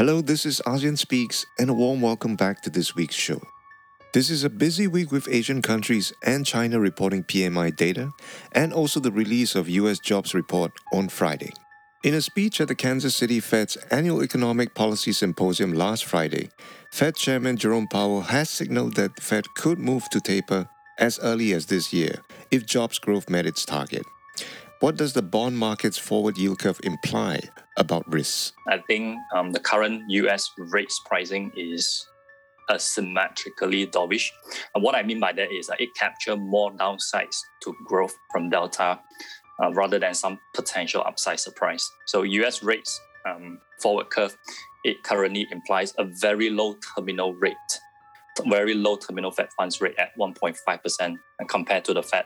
Hello, this is ASEAN Speaks, and a warm welcome back to this week's show. This is a busy week with Asian countries and China reporting PMI data, and also the release of US jobs report on Friday. In a speech at the Kansas City Fed's annual economic policy symposium last Friday, Fed Chairman Jerome Powell has signaled that the Fed could move to taper as early as this year if jobs growth met its target. What does the bond market's forward yield curve imply about risks? I think um, the current US rates pricing is asymmetrically dovish. And what I mean by that is that it captures more downsides to growth from Delta uh, rather than some potential upside surprise. So US rates um, forward curve, it currently implies a very low terminal rate, very low terminal Fed funds rate at 1.5% and compared to the Fed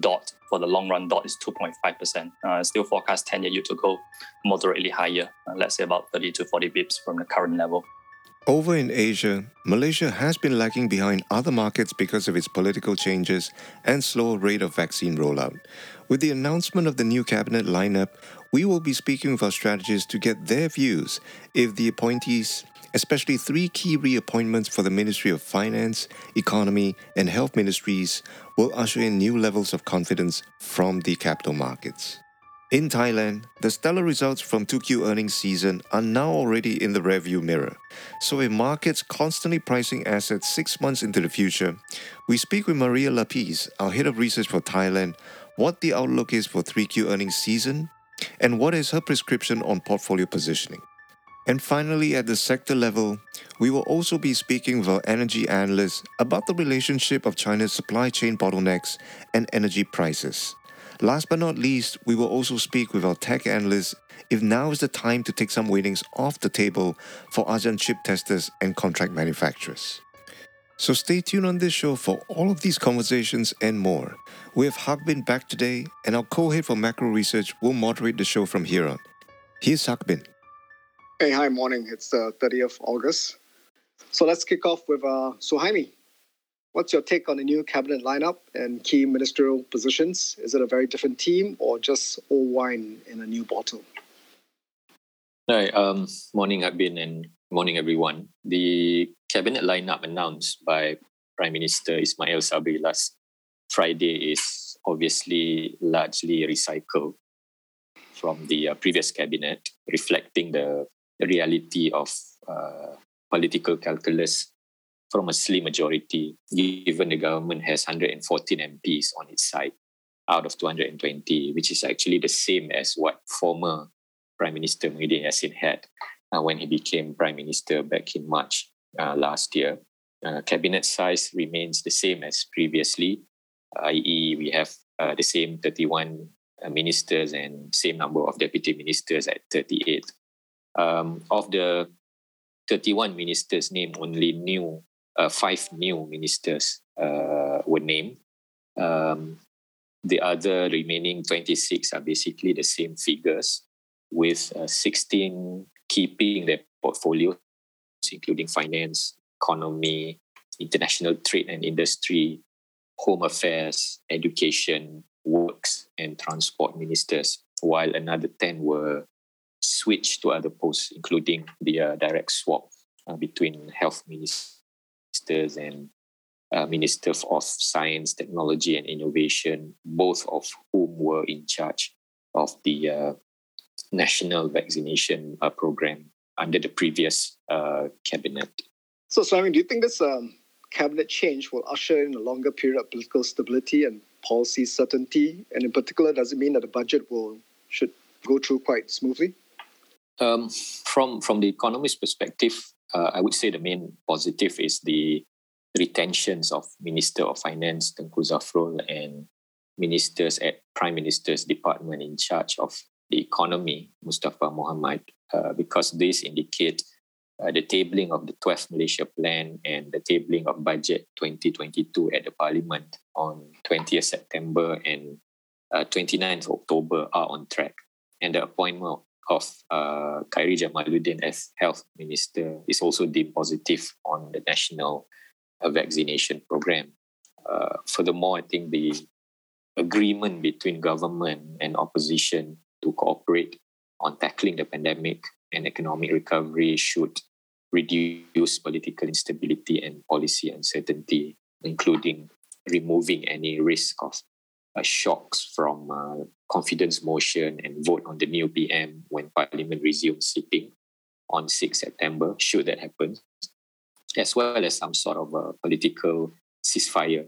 dot for the long run dot is 2.5%. Uh, still forecast 10 year yield to go moderately higher, uh, let's say about 30 to 40 bips from the current level. Over in Asia, Malaysia has been lagging behind other markets because of its political changes and slow rate of vaccine rollout. With the announcement of the new cabinet lineup, we will be speaking with our strategists to get their views if the appointees especially three key reappointments for the Ministry of Finance, Economy, and Health Ministries will usher in new levels of confidence from the capital markets. In Thailand, the stellar results from 2Q earnings season are now already in the rearview mirror. So, with markets constantly pricing assets six months into the future, we speak with Maria Lapiz, our head of research for Thailand, what the outlook is for 3Q earnings season and what is her prescription on portfolio positioning. And finally, at the sector level, we will also be speaking with our energy analysts about the relationship of China's supply chain bottlenecks and energy prices. Last but not least, we will also speak with our tech analysts if now is the time to take some weightings off the table for ASEAN chip testers and contract manufacturers. So stay tuned on this show for all of these conversations and more. We have Hak Bin back today, and our co-head for macro research will moderate the show from here on. Here's Hak Bin. Hey, hi, morning. It's the 30th of August. So let's kick off with uh, Suhaimi. What's your take on the new cabinet lineup and key ministerial positions? Is it a very different team or just old wine in a new bottle? Hi, um, morning, Hak Bin, and morning, everyone. The cabinet lineup announced by Prime Minister Ismail Sabri last Friday is obviously largely recycled from the uh, previous cabinet, reflecting the reality of uh, political calculus from a slim majority, given the government has 114 MPs on its side out of 220, which is actually the same as what former Prime Minister Muhyiddin Yassin had uh, when he became Prime Minister back in March uh, last year. Uh, cabinet size remains the same as previously, i.e., we have uh, the same 31 uh, ministers and same number of deputy ministers at 38 um, of the 31 ministers named, only new uh, five new ministers uh, were named. Um, the other remaining 26 are basically the same figures, with uh, 16 keeping their portfolios, including finance, economy, international trade and industry, home affairs, education, works, and transport ministers, while another 10 were switch to other posts, including the uh, direct swap uh, between health ministers and uh, Minister of Science, Technology and Innovation, both of whom were in charge of the uh, national vaccination uh, program under the previous uh, cabinet. So, Simon, do you think this um, cabinet change will usher in a longer period of political stability and policy certainty? And in particular, does it mean that the budget will should go through quite smoothly? Um, from from the economist perspective, uh, I would say the main positive is the retentions of Minister of Finance Tengku Zafrul and ministers at Prime Minister's Department in charge of the economy, Mustapa Mohamed, uh, because this indicate uh, the tabling of the 12th Malaysia Plan and the tabling of budget 2022 at the Parliament on 20th September and uh, 29th October are on track. And the appointment of uh, Khairy Jamaluddin as health minister is also deemed positive on the national uh, vaccination program. Uh, furthermore, I think the agreement between government and opposition to cooperate on tackling the pandemic and economic recovery should reduce political instability and policy uncertainty, including removing any risk of shocks from uh, confidence motion and vote on the new PM when Parliament resumes sitting on 6 September, should that happen, as well as some sort of a political ceasefire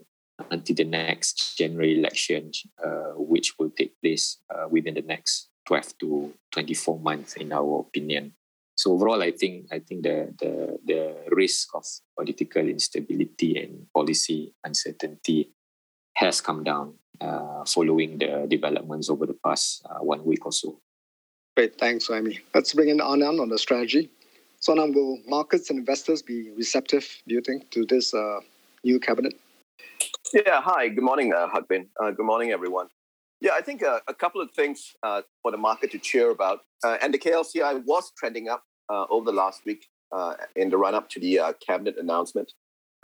until the next general election, uh, which will take place uh, within the next 12 to 24 months, in our opinion. So overall, I think I think the the the risk of political instability and policy uncertainty has come down uh, following the developments over the past uh, one week or so. Great, thanks, Amy. Let's bring in Anand on the strategy. So, Anand, will markets and investors be receptive, do you think, to this uh, new cabinet? Yeah, hi, good morning, uh, Hak Uh, good morning, everyone. Yeah, I think uh, a couple of things uh, for the market to cheer about. Uh, and the KLCI was trending up uh, over the last week uh, in the run up to the uh, cabinet announcement.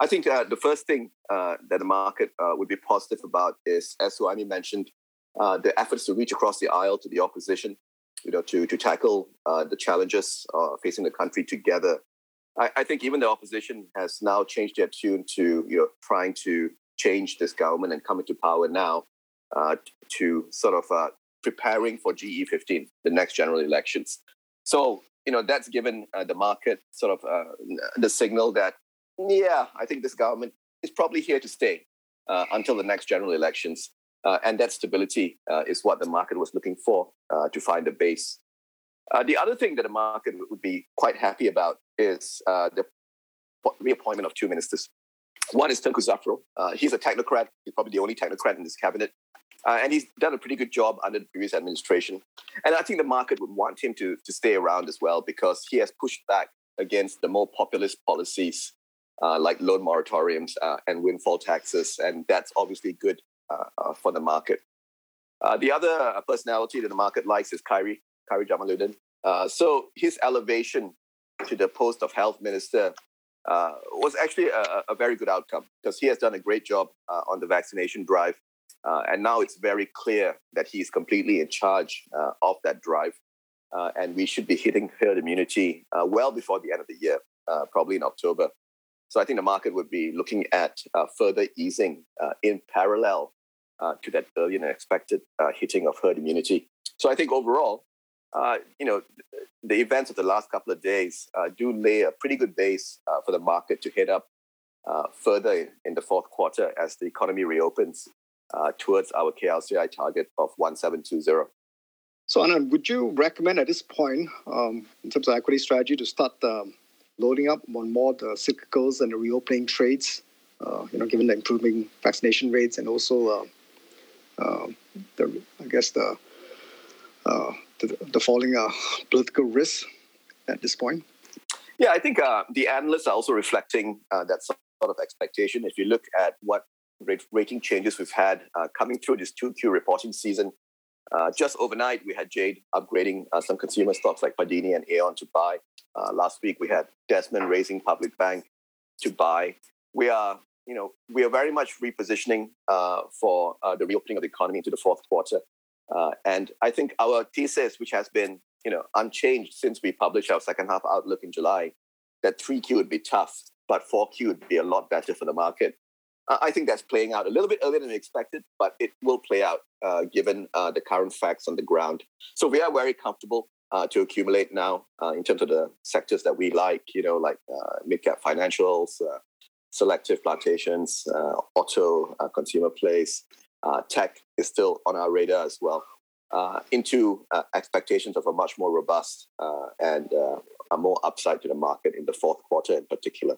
I think the first thing that the market would be positive about is, as Suhaimi mentioned, the efforts to reach across the aisle to the opposition, you know, to, to tackle the challenges facing the country together. I, I think even the opposition has now changed their tune to, you know, trying to change this government and come into power now uh, to sort of uh, preparing for GE15, the next general elections. So, you know, that's given uh, the market sort of uh, the signal that, yeah, I think this government is probably here to stay uh, until the next general elections. Uh, and that stability is what the market was looking for to find a base. the other thing that the market would be quite happy about is the reappointment of two ministers. One is Tengku Zafrul. he's a technocrat. He's probably the only technocrat in this cabinet. Uh, and he's done a pretty good job under the previous administration. And I think the market would want him to, to stay around as well because he has pushed back against the more populist policies uh, like loan moratoriums uh, and windfall taxes. And that's obviously good uh, uh, for the market. Uh, the other personality that the market likes is Khairy, Khairy Jamaluddin. so his elevation to the post of health minister was actually a, a, very good outcome because he has done a great job on the vaccination drive uh, and now it's very clear that he's completely in charge uh, of that drive. Uh, and we should be hitting herd immunity uh, well before the end of the year, uh, probably in October. So I think the market would be looking at uh, further easing in parallel to that earlier than expected hitting of herd immunity. So I think overall, you know, the events of the last couple of days do lay a pretty good base for the market to hit up further in the fourth quarter as the economy reopens uh, towards our KLCI target of 1720. So, Anand, would you recommend at this point, um, in terms of equity strategy, to start um, loading up on more the cyclicals and the reopening trades? Uh, you know, given the improving vaccination rates and also uh, uh the, I guess the uh, the, the, falling uh, political risk at this point. Yeah, I think the analysts are also reflecting that sort of expectation. If you look at what rating changes we've had coming through this 2Q reporting season. Uh, just overnight, we had Jade upgrading uh, some consumer stocks like Padini and Aeon to buy. Uh, last week, we had Desmond raising Public Bank to buy. We are, you know, we are very much repositioning uh, for uh, the reopening of the economy into the fourth quarter. and I think our thesis, which has been, you know, unchanged since we published our second half outlook in July, that 3Q would be tough, but 4Q would be a lot better for the market. I think that's playing out a little bit earlier than we expected, but it will play out uh, given uh, the current facts on the ground. So we are very comfortable uh, to accumulate now uh, in terms of the sectors that we like, you know, like uh, mid-cap financials, uh, selective plantations, auto, consumer plays. tech is still on our radar as well. into expectations of a much more robust and a more upside to the market in the fourth quarter in particular.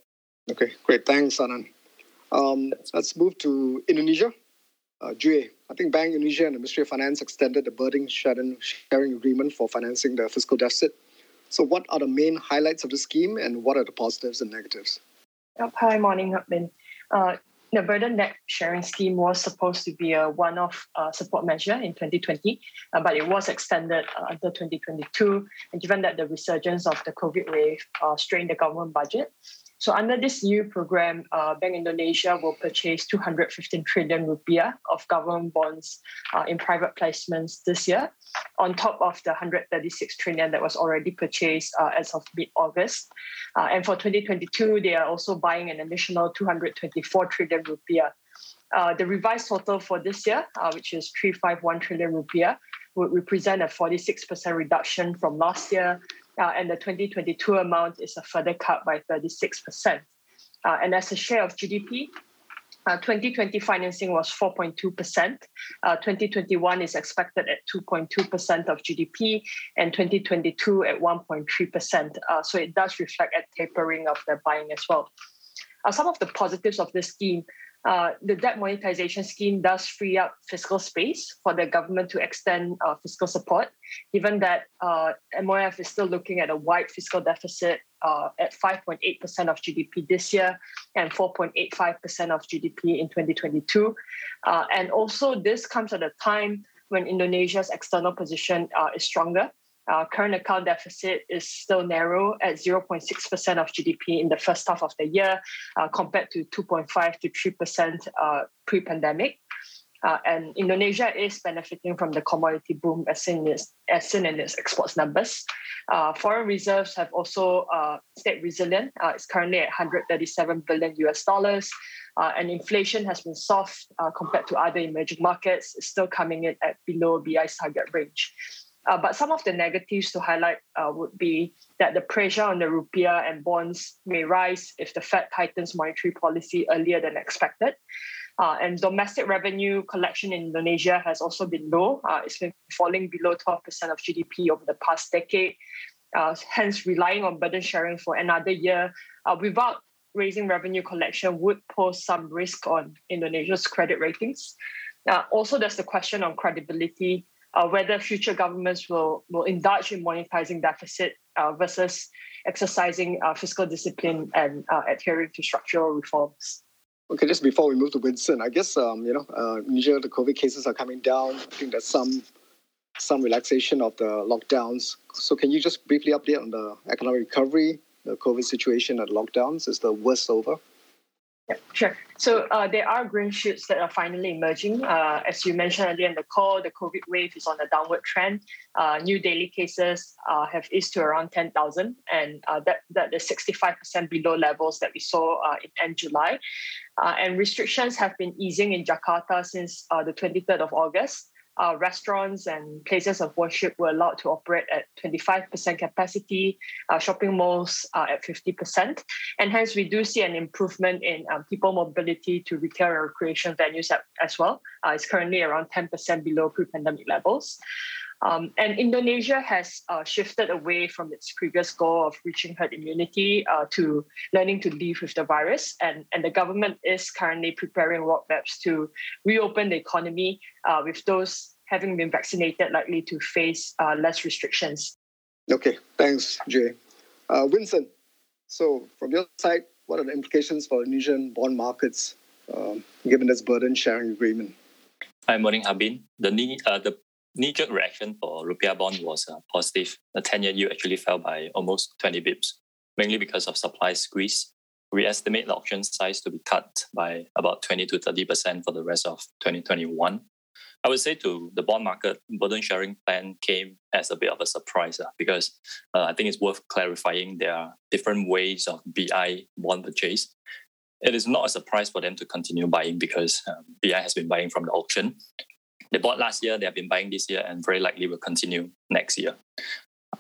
Okay, great. Thanks, Anand. Um, let's move to Indonesia. Uh, I think Bank Indonesia and the Ministry of Finance extended the burden sharing, agreement for financing the fiscal deficit. So, what are the main highlights of the scheme and what are the positives and negatives? Hi, morning, Hak Bin. Uh, the burden debt sharing scheme was supposed to be a one off uh, support measure in 2020, uh, but it was extended uh, until 2022. And given that the resurgence of the COVID wave uh, strained the government budget, So under this new program, uh, Bank Indonesia will purchase 215 trillion rupiah of government bonds uh, in private placements this year, on top of the 136 trillion that was already purchased uh, as of mid-August. Uh, and for 2022, they are also buying an additional 224 trillion rupiah. Uh, the revised total for this year, uh, which is 351 trillion rupiah, would represent a 46% reduction from last year uh, and the 2022 amount is a further cut by 36%. Uh, and as a share of GDP, uh, 2020 financing was 4.2%. Uh, 2021 is expected at 2.2% of GDP, and 2022 at 1.3%. Uh, so it does reflect a tapering of the buying as well. Uh, some of the positives of this scheme uh, the debt monetization scheme does free up fiscal space for the government to extend uh, fiscal support, given that uh, MOF is still looking at a wide fiscal deficit uh, at 5.8% of GDP this year and 4.85% of GDP in 2022. Uh, and also, this comes at a time when Indonesia's external position uh, is stronger uh, current account deficit is still narrow at 0.6% of GDP in the first half of the year, uh, compared to 2.5 to 3% uh, pre-pandemic. Uh, and Indonesia is benefiting from the commodity boom as seen, as, as seen in its exports numbers. Uh, foreign reserves have also uh, stayed resilient. it's currently at 137 billion US dollars. and inflation has been soft compared to other emerging markets. It's still coming in at below BI's target range. Uh, but some of the negatives to highlight uh, would be that the pressure on the rupiah and bonds may rise if the Fed tightens monetary policy earlier than expected. Uh, and domestic revenue collection in Indonesia has also been low. Uh, it's been falling below 12% of GDP over the past decade. Uh, hence, relying on burden sharing for another year uh, without raising revenue collection would pose some risk on Indonesia's credit ratings. also, there's the question on credibility uh, whether future governments will, will indulge in monetizing deficit uh, versus exercising uh, fiscal discipline and uh, adhering to structural reforms. Okay, just before we move to Winston, I guess um, you know, uh, Niger, the COVID cases are coming down. I think there's some some relaxation of the lockdowns. So, can you just briefly update on the economic recovery, the COVID situation, and lockdowns? Is the worst over? Yeah, sure. So uh, there are green shoots that are finally emerging. Uh, as you mentioned earlier in the call, the COVID wave is on a downward trend. Uh, new daily cases uh, have eased to around 10,000, and uh, that, that is 65% below levels that we saw uh, in end July. and restrictions have been easing in Jakarta since the 23rd of August uh, restaurants and places of worship were allowed to operate at 25% capacity, uh, shopping malls uh, at 50%. And hence, we do see an improvement in um, people mobility to retail and recreation venues as well. Uh, it's currently around 10% below pre pandemic levels. Um, and Indonesia has uh, shifted away from its previous goal of reaching herd immunity uh, to learning to live with the virus. And, and the government is currently preparing roadmaps to reopen the economy uh, with those having been vaccinated likely to face uh, less restrictions. Okay, thanks, Jay. Uh, Winston, so from your side, what are the implications for Indonesian bond markets um, given this burden sharing agreement? Hi, morning, Hak Bin. The, uh, the knee-jerk reaction for rupiah bond was uh, positive. The 10-year yield actually fell by almost 20 bips, mainly because of supply squeeze. We estimate the auction size to be cut by about 20 to 30% for the rest of 2021. I would say to the bond market, burden sharing plan came as a bit of a surprise uh, because uh, I think it's worth clarifying there are different ways of BI bond purchase. It is not a surprise for them to continue buying because um, BI has been buying from the auction. They bought last year, they have been buying this year, and very likely will continue next year.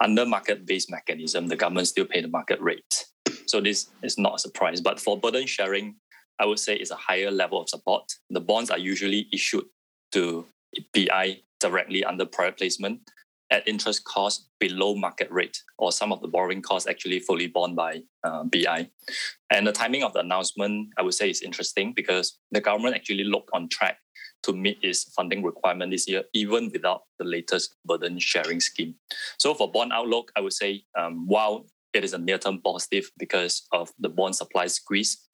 Under market-based mechanism, the government still pay the market rate. So this is not a surprise. But for burden sharing, I would say it's a higher level of support. The bonds are usually issued to BI directly under private placement at interest cost below market rate, or some of the borrowing costs actually fully borne by uh, BI. And the timing of the announcement, I would say, is interesting because the government actually looked on track to meet its funding requirement this year, even without the latest burden sharing scheme. So for bond outlook, I would say um, while it is a near-term positive because of the bond supply squeeze,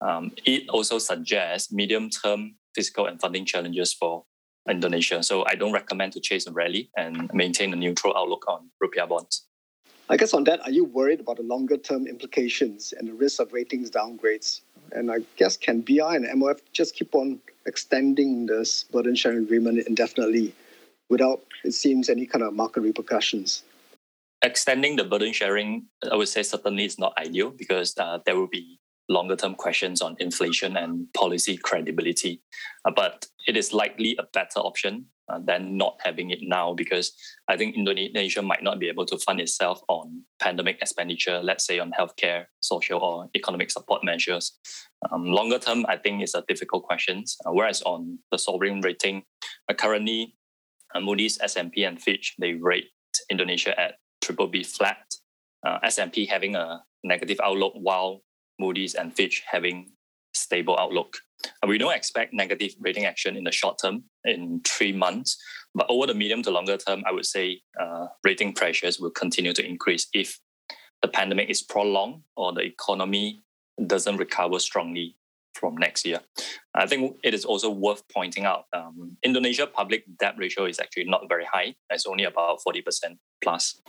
um, it also suggests medium-term fiscal and funding challenges for Indonesia. So I don't recommend to chase a rally and maintain a neutral outlook on rupiah bonds. I guess on that, are you worried about the longer term implications and the risk of ratings downgrades? And I guess can BI and MOF just keep on extending this burden sharing agreement indefinitely without, it seems, any kind of market repercussions? Extending the burden sharing, I would say certainly is not ideal because uh, there will be longer term questions on inflation and policy credibility. Uh, but it is likely a better option uh, than not having it now because I think Indonesia might not be able to fund itself on pandemic expenditure, let's say on healthcare, social or economic support measures. Um, longer term, I think is a difficult question. Uh, whereas on the sovereign rating, uh, currently uh, Moody's, S&P, and Fitch they rate Indonesia at triple B flat. Uh, S&P having a negative outlook while Moody's and Fitch having stable outlook. We don't expect negative rating action in the short term in three months, but over the medium to longer term, I would say uh, rating pressures will continue to increase if the pandemic is prolonged or the economy doesn't recover strongly from next year. I think it is also worth pointing out um, Indonesia public debt ratio is actually not very high. It's only about 40% plus.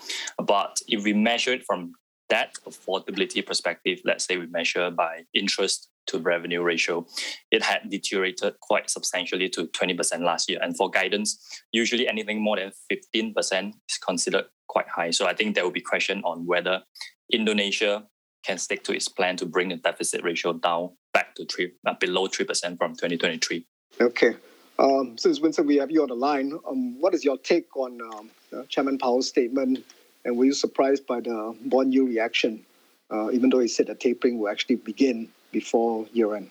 But if we measure it from that affordability perspective, let's say we measure by interest to revenue ratio, it had deteriorated quite substantially to 20% last year. And for guidance, usually anything more than 15% is considered quite high. So I think there will be question on whether Indonesia can stick to its plan to bring the deficit ratio down back to three, uh, below 3% from 2023. Okay. Um, since Winston, we have you on the line, um, what is your take on um, uh, Chairman Powell's statement and were you surprised by the bond yield reaction, uh, even though he said the tapering will actually begin before year end?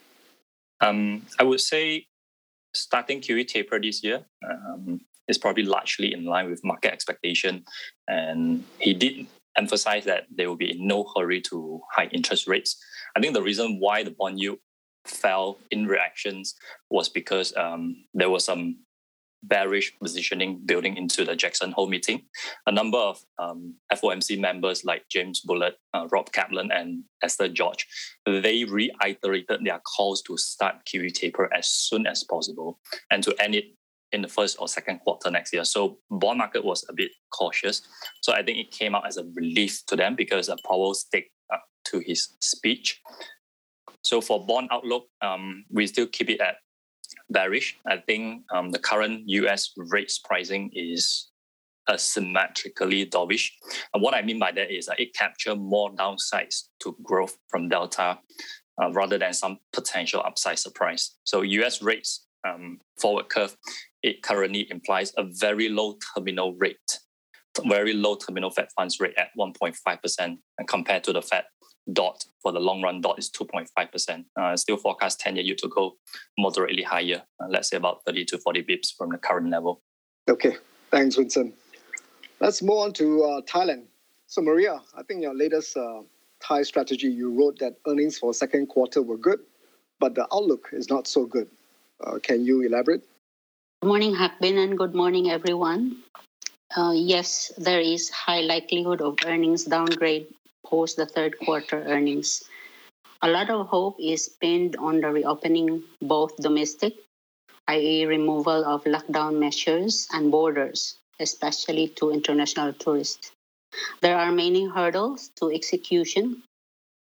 Um, I would say starting QE taper this year um, is probably largely in line with market expectation. And he did emphasize that there will be no hurry to high interest rates. I think the reason why the bond yield fell in reactions was because um, there was some bearish positioning building into the Jackson Hole meeting. A number of um, FOMC members like James Bullard, uh, Rob Kaplan, and Esther George, they reiterated their calls to start QE taper as soon as possible and to end it in the first or second quarter next year. So bond market was a bit cautious. So I think it came out as a relief to them because uh, Powell stick uh, to his speech. So for bond outlook, um, we still keep it at bearish. I think um, the current US rates pricing is asymmetrically dovish. And what I mean by that is that it captures more downsides to growth from Delta uh, rather than some potential upside surprise. So US rates um, forward curve, it currently implies a very low terminal rate, very low terminal Fed funds rate at 1.5%, and compared to the Fed dot for the long run dot is 2.5%. Uh, still forecast 10 year yield to go moderately higher, uh, let's say about 30 to 40 bips from the current level. Okay, thanks, Vincent. Let's move on to uh, Thailand. So, Maria, I think your latest uh, Thai strategy, you wrote that earnings for second quarter were good, but the outlook is not so good. Uh, can you elaborate? Good morning, Hak Bin, and good morning, everyone. Uh, yes, there is high likelihood of earnings downgrade post the third quarter earnings. A lot of hope is pinned on the reopening both domestic, i.e., removal of lockdown measures and borders, especially to international tourists. There are many hurdles to execution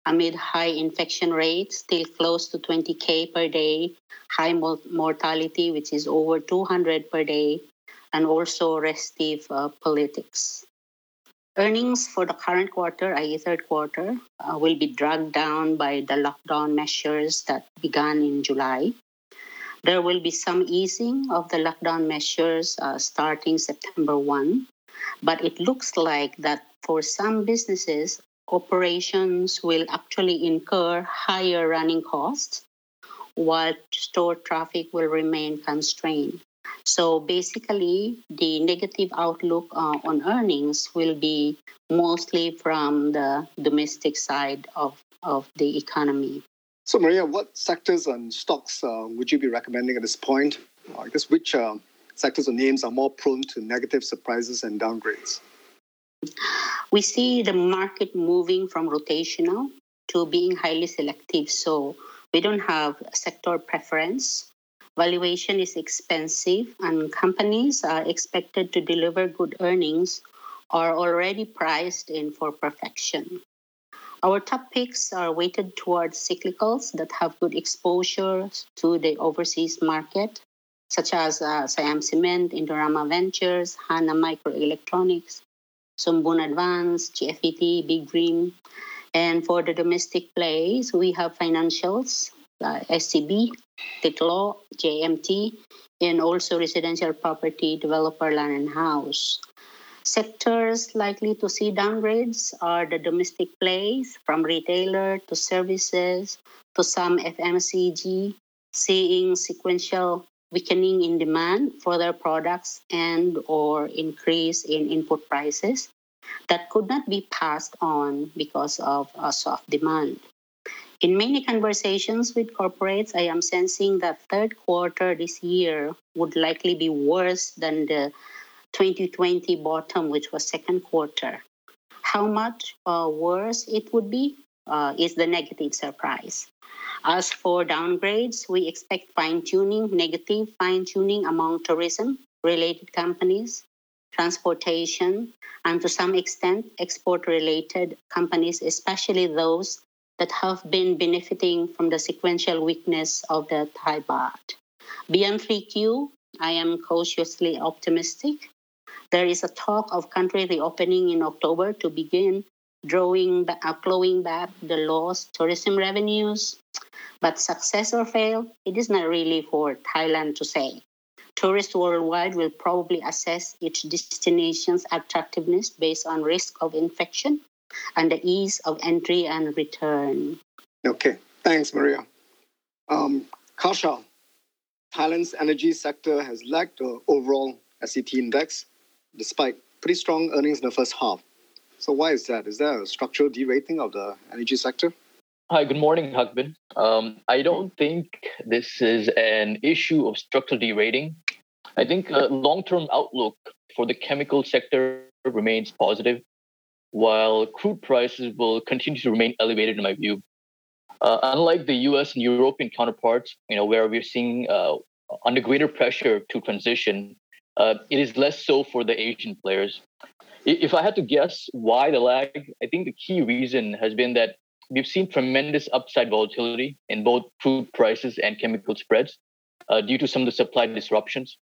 amid high infection rates, still close to 20K per day, high mortality, which is over 200 per day, and also restive uh, politics. Earnings for the current quarter, i.e., third quarter, uh, will be dragged down by the lockdown measures that began in July. There will be some easing of the lockdown measures uh, starting September 1, but it looks like that for some businesses, operations will actually incur higher running costs while store traffic will remain constrained. So basically, the negative outlook uh, on earnings will be mostly from the domestic side of, of the economy. So, Maria, what sectors and stocks uh, would you be recommending at this point? I guess which uh, sectors or names are more prone to negative surprises and downgrades? We see the market moving from rotational to being highly selective. So, we don't have sector preference valuation is expensive and companies are expected to deliver good earnings are already priced in for perfection. Our top picks are weighted towards cyclicals that have good exposure to the overseas market, such as uh, Siam Cement, Indorama Ventures, Hana Microelectronics, Somboon Advance, GFPT, Big Green. And for the domestic plays, we have financials, uh, SCB, Titlo, JMT, and also residential property developer land and house. Sectors likely to see downgrades are the domestic plays from retailer to services to some FMCG, seeing sequential weakening in demand for their products and or increase in input prices that could not be passed on because of a soft demand. In many conversations with corporates, I am sensing that third quarter this year would likely be worse than the 2020 bottom, which was second quarter. How much uh, worse it would be uh, is the negative surprise. As for downgrades, we expect fine tuning, negative fine tuning among tourism related companies, transportation, and to some extent, export related companies, especially those that have been benefiting from the sequential weakness of the Thai baht. Beyond 3Q, I am cautiously optimistic there is a talk of country reopening in October to begin drawing uh, clawing back the lost tourism revenues. But success or fail, it is not really for Thailand to say. Tourists worldwide will probably assess each destination's attractiveness based on risk of infection and the ease of entry and return. Okay, thanks, Maria. Um, Kasha, Thailand's energy sector has lagged the overall SET index despite pretty strong earnings in the first half. So why is that? Is there a structural derating of the energy sector? Hi, good morning, Hak Um, I don't think this is an issue of structural derating. I think the long-term outlook for the chemical sector remains positive, while crude prices will continue to remain elevated, in my view. Uh, unlike the U.S. and European counterparts, you know, where we're seeing uh, under greater pressure to transition, uh, it is less so for the Asian players. If I had to guess why the lag, I think the key reason has been that we've seen tremendous upside volatility in both crude prices and chemical spreads uh, due to some of the supply disruptions.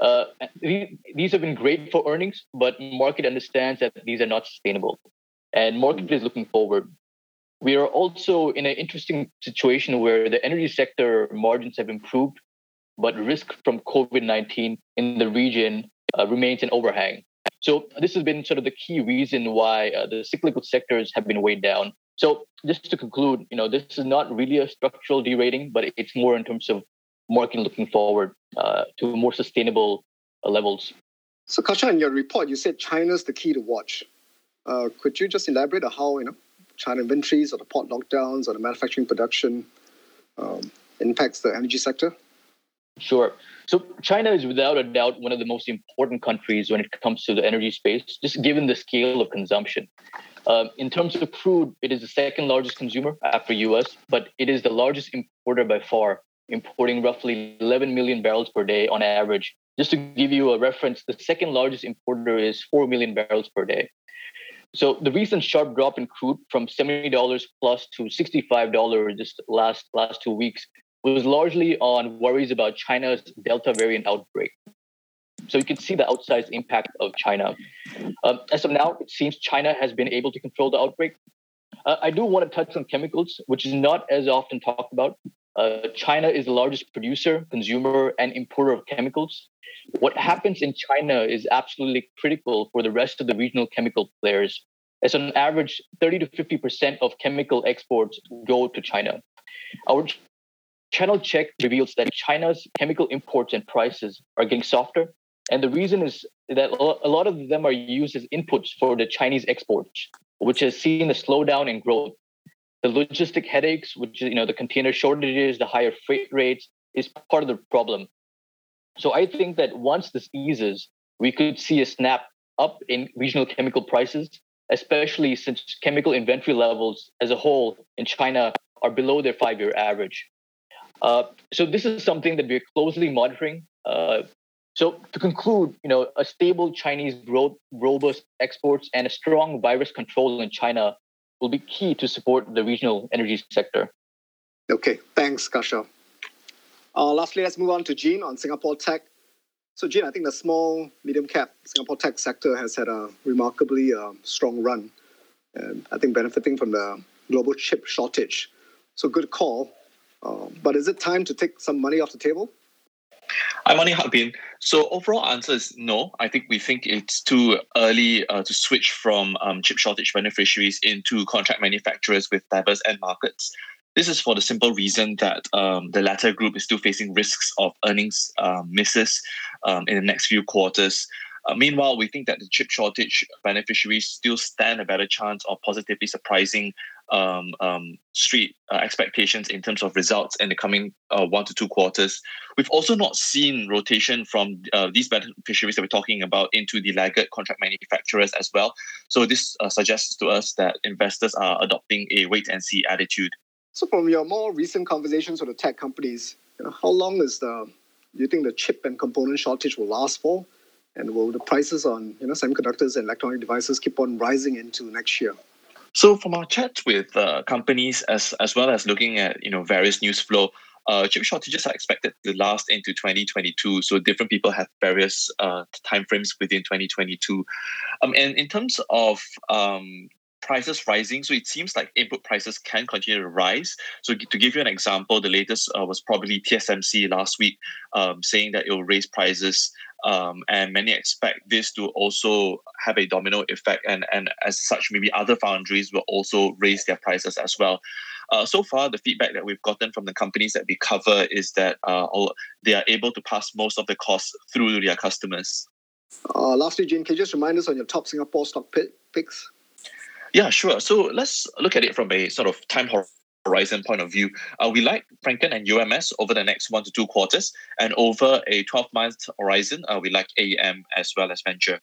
Uh, these have been great for earnings, but market understands that these are not sustainable, and market is looking forward. We are also in an interesting situation where the energy sector margins have improved but risk from COVID 19 in the region uh, remains an overhang. So, this has been sort of the key reason why uh, the cyclical sectors have been weighed down. So, just to conclude, you know, this is not really a structural derating, but it's more in terms of market looking forward uh, to more sustainable uh, levels. So, Kasha, in your report, you said China's the key to watch. Uh, could you just elaborate on how you know China inventories or the port lockdowns or the manufacturing production um, impacts the energy sector? Sure. So China is without a doubt one of the most important countries when it comes to the energy space, just given the scale of consumption. Uh, in terms of crude, it is the second largest consumer after US, but it is the largest importer by far, importing roughly 11 million barrels per day on average. Just to give you a reference, the second largest importer is 4 million barrels per day. So the recent sharp drop in crude from $70 plus to $65 just last last two weeks was largely on worries about China's Delta variant outbreak. So you can see the outsized impact of China. Um, as of now, it seems China has been able to control the outbreak. Uh, I do want to touch on chemicals, which is not as often talked about. Uh, China is the largest producer, consumer, and importer of chemicals. What happens in China is absolutely critical for the rest of the regional chemical players, as on average, 30 to 50% of chemical exports go to China. Our channel check reveals that China's chemical imports and prices are getting softer. And the reason is that a lot of them are used as inputs for the Chinese exports, which has seen a slowdown in growth. The logistic headaches, which is you know the container shortages, the higher freight rates, is part of the problem. So I think that once this eases, we could see a snap up in regional chemical prices, especially since chemical inventory levels as a whole in China are below their five-year average. Uh, so this is something that we're closely monitoring. Uh, So to conclude, you know, a stable Chinese growth, robust exports, and a strong virus control in China will be key to support the regional energy sector. Okay, thanks, Kasha. Uh, lastly, let's move on to Jean on Singapore tech. So, Jean, I think the small, medium cap Singapore tech sector has had a remarkably uh, strong run, and I think benefiting from the global chip shortage. So, good call. Uh, but is it time to take some money off the table? I'm Money Hak Bin. So overall answer is no. I think we think it's too early uh, to switch from um, chip shortage beneficiaries into contract manufacturers with diverse end markets. This is for the simple reason that um, the latter group is still facing risks of earnings um, misses um, in the next few quarters. Uh, meanwhile, we think that the chip shortage beneficiaries still stand a better chance of positively surprising um, um, street uh, expectations in terms of results in the coming uh, one to two quarters. We've also not seen rotation from uh, these beneficiaries that we're talking about into the laggard contract manufacturers as well. So this uh, suggests to us that investors are adopting a wait and see attitude. So, from your more recent conversations with the tech companies, you know, how long is the you think the chip and component shortage will last for? And will the prices on you know semiconductors and electronic devices keep on rising into next year? So from our chat with uh, companies as as well as looking at you know various news flow, uh, chip shortages are expected to last into 2022. So different people have various uh, timeframes within 2022. Um, and in terms of um, prices rising. So it seems like input prices can continue to rise. So to give you an example, the latest uh, was probably TSMC last week um, saying that it will raise prices. Um, and many expect this to also have a domino effect, and, and as such, maybe other foundries will also raise their prices as well. Uh, so far, the feedback that we've gotten from the companies that we cover is that uh, they are able to pass most of the costs through to their customers. Uh, lastly, Jean, can you just remind us on your top Singapore stock picks? Yeah, sure. So let's look at it from a sort of time horizon point of view. Uh, we like Frencken and UMS over the next one to two quarters, and over a 12 month horizon, uh, we like AEM as well as Venture.